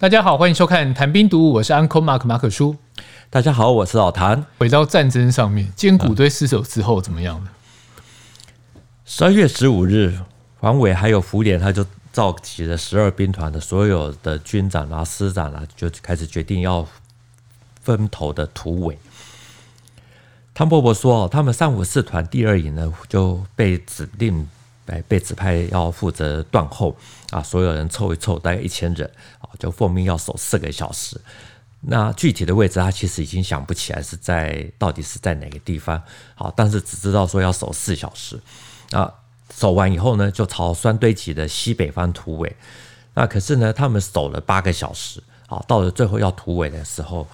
大家好，欢迎收看《谈兵读武》，我是 Uncle Mark 马可叔。大家好，我是老谭。回到战争上面，坚固堆失守之后怎么样呢？十二月十五日，黄伟还有福联，他就召集了十二兵团的所有的军长啊、师长啊，就开始决定要分头的突围。汤伯伯说：“他们三五四团第二营呢，就被指定。”被被指派要负责断后啊，所有人凑一凑，大概一千人啊，就奉命要守四个小时。那具体的位置他其实已经想不起来是在到底是在哪个地方。好，但是只知道说要守四小时啊。守完以后呢，就朝酸堆集的西北方突围。那可是呢，他们守了八个小时啊，到了最后要突围的时候，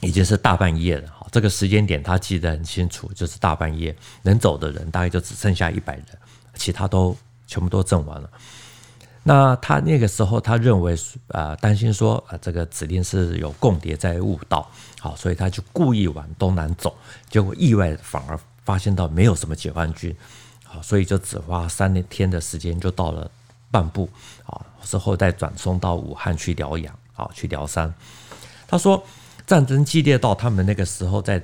已经是大半夜了。好，这个时间点他记得很清楚，就是大半夜，能走的人大概就只剩下一百人。其他都全部都阵亡了。那他那个时候，他认为啊，担心说啊，这个指令是有共谍在误导，好，所以他就故意往东南走，结果意外反而发现到没有什么解放军，好，所以就只花三天的时间就到了半部，啊，之后再转送到武汉去疗养，啊，去疗伤。他说，战争激烈到他们那个时候，在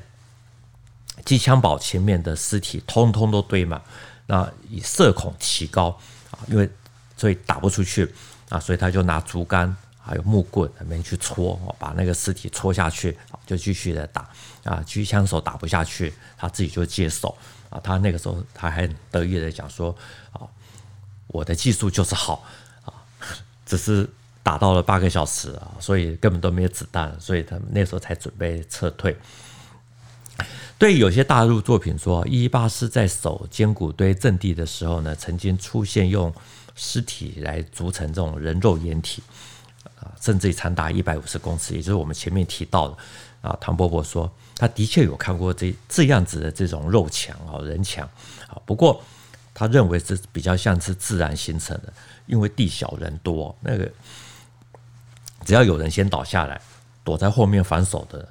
机枪堡前面的尸体通通都堆满。那以射孔提高啊，因为所以打不出去啊，所以他就拿竹竿还有木棍那边去戳，把那个尸体戳下去，就继续的打啊。机枪手打不下去，他自己就接手啊。他那个时候他还很得意的讲说啊，我的技术就是好啊，只是打到了八个小时啊，所以根本都没有子弹，所以他们那时候才准备撤退。对有些大陆作品说，一一八师在守坚固堆阵地的时候呢，曾经出现用尸体来组成这种人肉掩体，啊，甚至长达一百五十公尺，也就是我们前面提到的啊。唐伯伯说，他的确有看过这这样子的这种肉墙啊，人墙啊，不过他认为这比较像是自然形成的，因为地小人多，那个只要有人先倒下来，躲在后面防守的。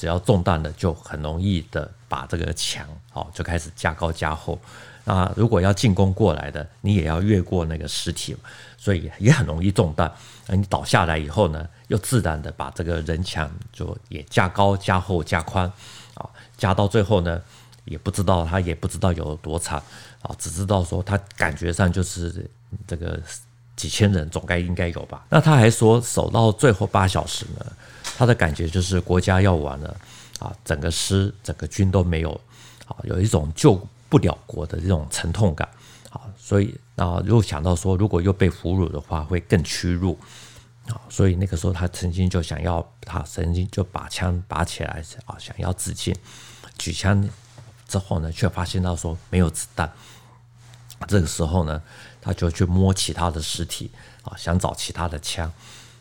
只要中弹了，就很容易的把这个墙好就开始加高加厚。那如果要进攻过来的，你也要越过那个尸体，所以也很容易中弹。那你倒下来以后呢，又自然的把这个人墙就也加高加厚加宽啊，加到最后呢，也不知道他也不知道有多长啊，只知道说他感觉上就是这个几千人总该应该有吧。那他还说守到最后八小时呢。他的感觉就是国家要完了啊，整个师、整个军都没有啊，有一种救不了国的这种沉痛感啊，所以啊，又想到说，如果又被俘虏的话，会更屈辱啊，所以那个时候他曾经就想要，他曾经就把枪拔起来啊，想要自尽，举枪之后呢，却发现到说没有子弹，这个时候呢，他就去摸其他的尸体啊，想找其他的枪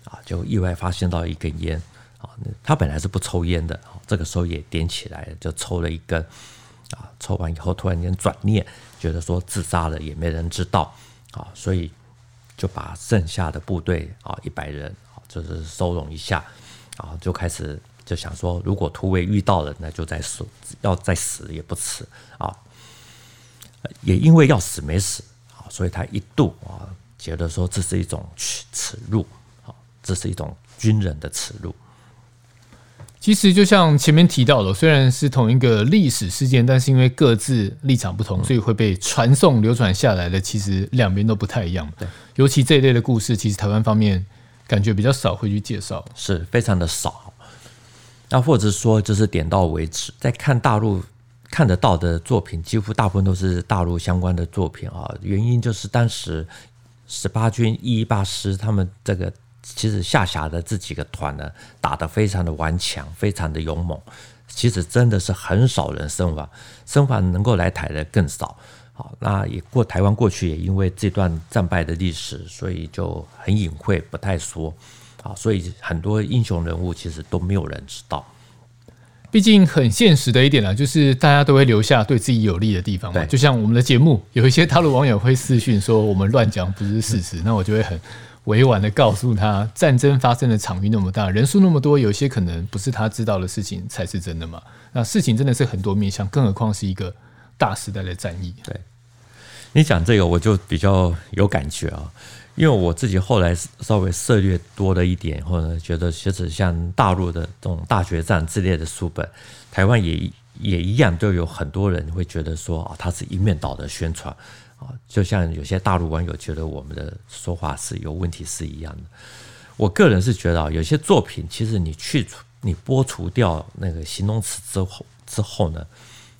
啊，就意外发现到一根烟。啊，他本来是不抽烟的，这个时候也点起来，就抽了一根。啊，抽完以后突然间转念，觉得说自杀了也没人知道，啊，所以就把剩下的部队啊一百人啊，就是收容一下，啊，就开始就想说，如果突围遇到了，那就再死，要再死也不迟啊。也因为要死没死，所以他一度啊觉得说这是一种耻辱，啊，这是一种军人的耻辱。其实就像前面提到的，虽然是同一个历史事件，但是因为各自立场不同，所以会被传颂流传下来的。其实两边都不太一样。对，尤其这一类的故事，其实台湾方面感觉比较少会去介绍，是非常的少。那或者说就是点到为止，在看大陆看得到的作品，几乎大部分都是大陆相关的作品啊。原因就是当时十八军一一八师他们这个。其实下辖的这几个团呢，打得非常的顽强，非常的勇猛。其实真的是很少人生还，生还能够来台的更少。好，那也过台湾过去也因为这段战败的历史，所以就很隐晦，不太说。好，所以很多英雄人物其实都没有人知道。毕竟很现实的一点呢，就是大家都会留下对自己有利的地方嘛。就像我们的节目，有一些大陆网友会私讯说我们乱讲不是事实，那我就会很。委婉的告诉他，战争发生的场域那么大，人数那么多，有些可能不是他知道的事情才是真的嘛。那事情真的是很多面向，更何况是一个大时代的战役。对，你讲这个我就比较有感觉啊，因为我自己后来稍微涉猎多了一点，或者觉得其实像大陆的这种大决战之类的书本，台湾也也一样，都有很多人会觉得说啊，它是一面倒的宣传啊，就像有些大陆网友觉得我们的说话是有问题是一样的。我个人是觉得啊，有些作品其实你去除、你剥除掉那个形容词之后之后呢，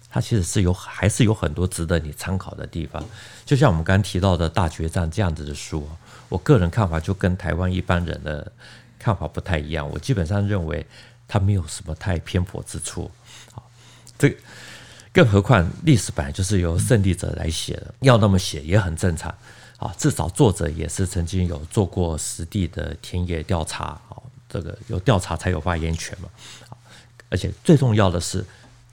它其实是有还是有很多值得你参考的地方。就像我们刚刚提到的大决战这样子的书，我个人看法就跟台湾一般人的看法不太一样。我基本上认为它没有什么太偏颇之处。好，这更何况历史本来就是由胜利者来写的，要那么写也很正常。啊，至少作者也是曾经有做过实地的田野调查啊，这个有调查才有发言权嘛。而且最重要的是，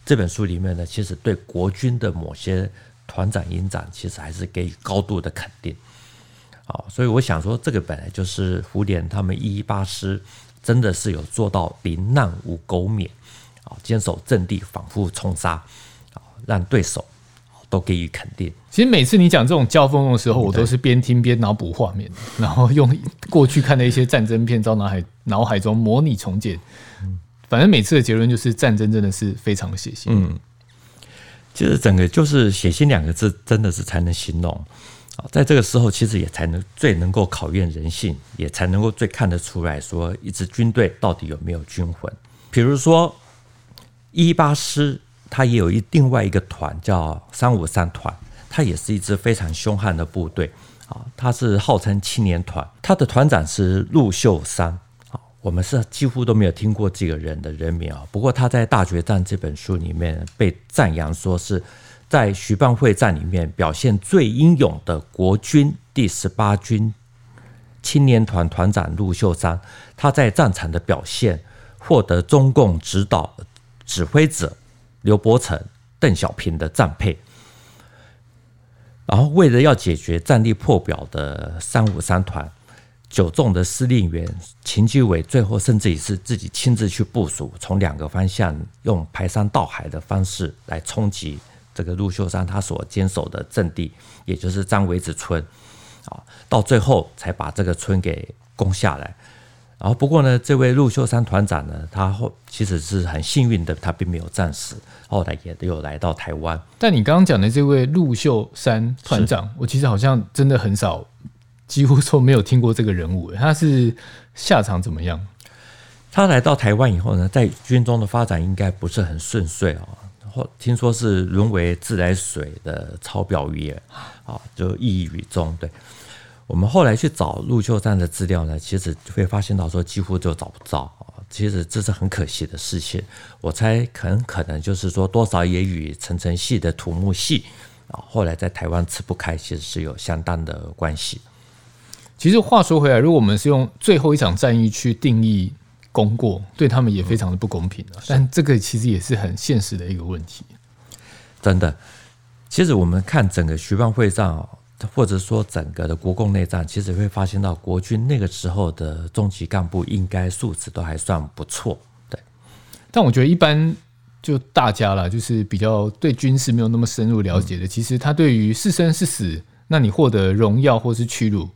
这本书里面呢，其实对国军的某些团长、营长，其实还是给予高度的肯定。好，所以我想说，这个本来就是胡琏他们一一八师真的是有做到临难无苟免啊，坚守阵地，反复冲杀啊，让对手。都给予肯定。其实每次你讲这种交锋的时候，我都是边听边脑补画面，然后用过去看的一些战争片，在脑海脑海中模拟重建。反正每次的结论就是，战争真的是非常血腥。嗯，其实整个就是“血腥”两个字，真的是才能形容啊。在这个时候，其实也才能最能够考验人性，也才能够最看得出来说，一支军队到底有没有军魂。比如说一八师。他也有一另外一个团叫三五三团，他也是一支非常凶悍的部队啊。他是号称青年团，他的团长是陆秀山。我们是几乎都没有听过这个人的人名啊。不过他在《大决战》这本书里面被赞扬，说是在徐蚌会战里面表现最英勇的国军第十八军青年团团长陆秀山。他在战场的表现获得中共指导指挥者。刘伯承、邓小平的赞佩，然后为了要解决战力破表的三五三团，九纵的司令员秦基伟最后甚至也是自己亲自去部署，从两个方向用排山倒海的方式来冲击这个陆秀山他所坚守的阵地，也就是张维子村啊，到最后才把这个村给攻下来。然后不过呢，这位陆秀山团长呢，他后其实是很幸运的，他并没有战死，后来也都有来到台湾。但你刚刚讲的这位陆秀山团长，我其实好像真的很少，几乎说没有听过这个人物。他是下场怎么样？他来到台湾以后呢，在军中的发展应该不是很顺遂哦。后听说是沦为自来水的抄表员啊，就抑郁于中。对。我们后来去找陆秀山的资料呢，其实会发现到说几乎就找不到啊。其实这是很可惜的事情。我猜很可能就是说多少也与陈诚系的土木系啊，后来在台湾吃不开，其实是有相当的关系。其实话说回来，如果我们是用最后一场战役去定义功过，对他们也非常的不公平啊。但这个其实也是很现实的一个问题。真的，其实我们看整个徐蚌会战或者说整个的国共内战，其实会发现到国军那个时候的中级干部应该素质都还算不错，对。但我觉得一般就大家啦，就是比较对军事没有那么深入了解的，嗯、其实他对于是生是死，那你获得荣耀或是屈辱，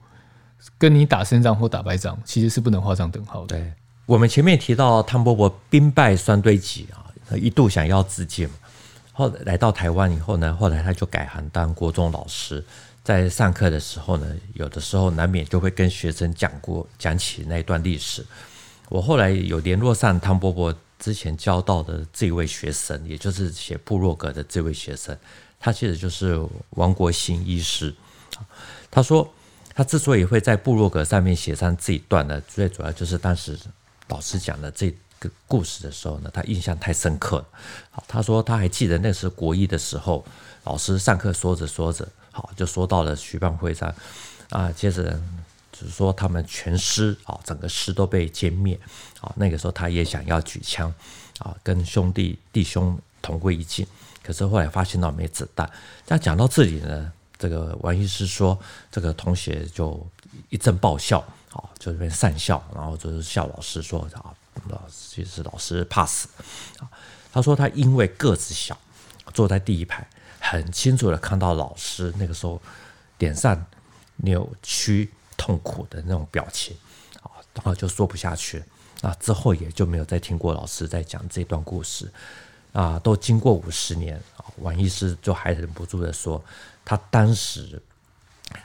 跟你打胜仗或打败仗，其实是不能画上等号的。我们前面提到汤伯伯兵败双堆积啊，一度想要自尽，后来，来到台湾以后呢，后来他就改行当国中老师。在上课的时候呢，有的时候难免就会跟学生讲过讲起那一段历史。我后来有联络上汤伯伯之前教到的这位学生，也就是写部落格的这位学生，他其实就是王国兴医师。他说，他之所以会在部落格上面写上这一段呢，最主要就是当时老师讲的这个故事的时候呢，他印象太深刻了。好，他说他还记得那时国一的时候，老师上课说着说着。好，就说到了徐蚌会上啊，接着就是说他们全师啊，整个师都被歼灭啊。那个时候他也想要举枪啊，跟兄弟弟兄同归于尽，可是后来发现到没子弹。但讲到这里呢，这个王医师说，这个同学就一阵爆笑啊，就这边讪笑，然后就是笑老师说啊，老师其实老师怕死啊。他说他因为个子小，坐在第一排。很清楚的看到老师那个时候脸上扭曲痛苦的那种表情啊，然后就说不下去。那之后也就没有再听过老师在讲这段故事啊。都经过五十年啊，王医师就还忍不住的说，他当时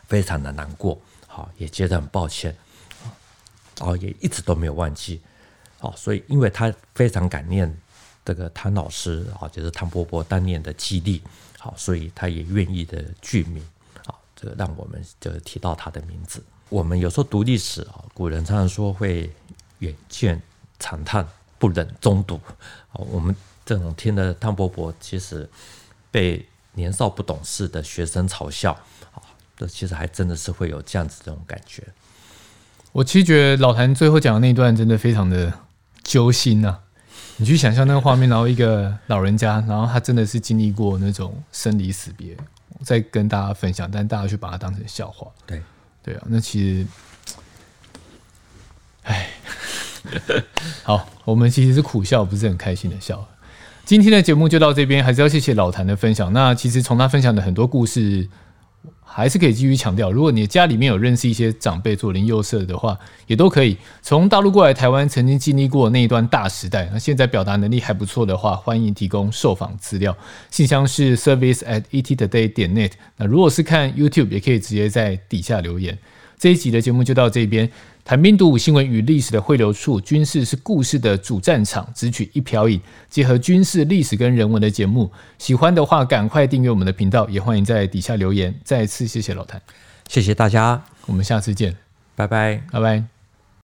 非常的难过，好，也觉得很抱歉，然后也一直都没有忘记。好，所以因为他非常感念这个谭老师啊，就是谭伯伯当年的激励，好，所以他也愿意的具名，啊，这个让我们就提到他的名字。我们有时候读历史啊，古人常常说会远见长叹，不忍中读。啊，我们这种听的汤伯伯，其实被年少不懂事的学生嘲笑，啊，这其实还真的是会有这样子这种感觉。我其实觉得老谭最后讲的那段真的非常的。揪心呐、啊！你去想象那个画面，然后一个老人家，然后他真的是经历过那种生离死别，再跟大家分享，但大家却把它当成笑话。对，对啊，那其实，哎，好，我们其实是苦笑，不是很开心的笑。今天的节目就到这边，还是要谢谢老谭的分享。那其实从他分享的很多故事。还是可以继续强调，如果你家里面有认识一些长辈左邻右舍的话，也都可以从大陆过来台湾，曾经经历过那一段大时代。那现在表达能力还不错的话，欢迎提供受访资料，信箱是 service at ettoday 点 net。那如果是看 YouTube，也可以直接在底下留言。这一集的节目就到这边。谭兵读武新闻与历史的汇流处，军事是故事的主战场，只取一瓢饮，结合军事历史跟人文的节目。喜欢的话，赶快订阅我们的频道，也欢迎在底下留言。再次谢谢老谭，谢谢大家，我们下次见，拜拜，拜拜。